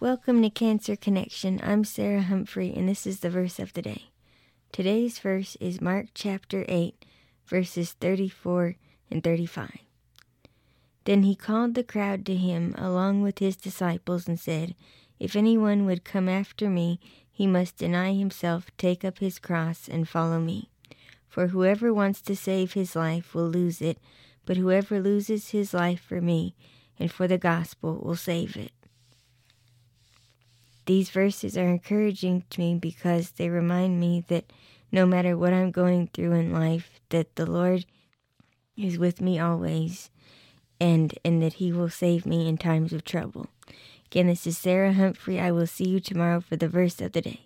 Welcome to Cancer Connection. I'm Sarah Humphrey, and this is the verse of the day. Today's verse is Mark chapter 8, verses 34 and 35. Then he called the crowd to him along with his disciples and said, If anyone would come after me, he must deny himself, take up his cross, and follow me. For whoever wants to save his life will lose it, but whoever loses his life for me and for the gospel will save it. These verses are encouraging to me because they remind me that no matter what I'm going through in life, that the Lord is with me always and and that he will save me in times of trouble. Again, this is Sarah Humphrey. I will see you tomorrow for the verse of the day.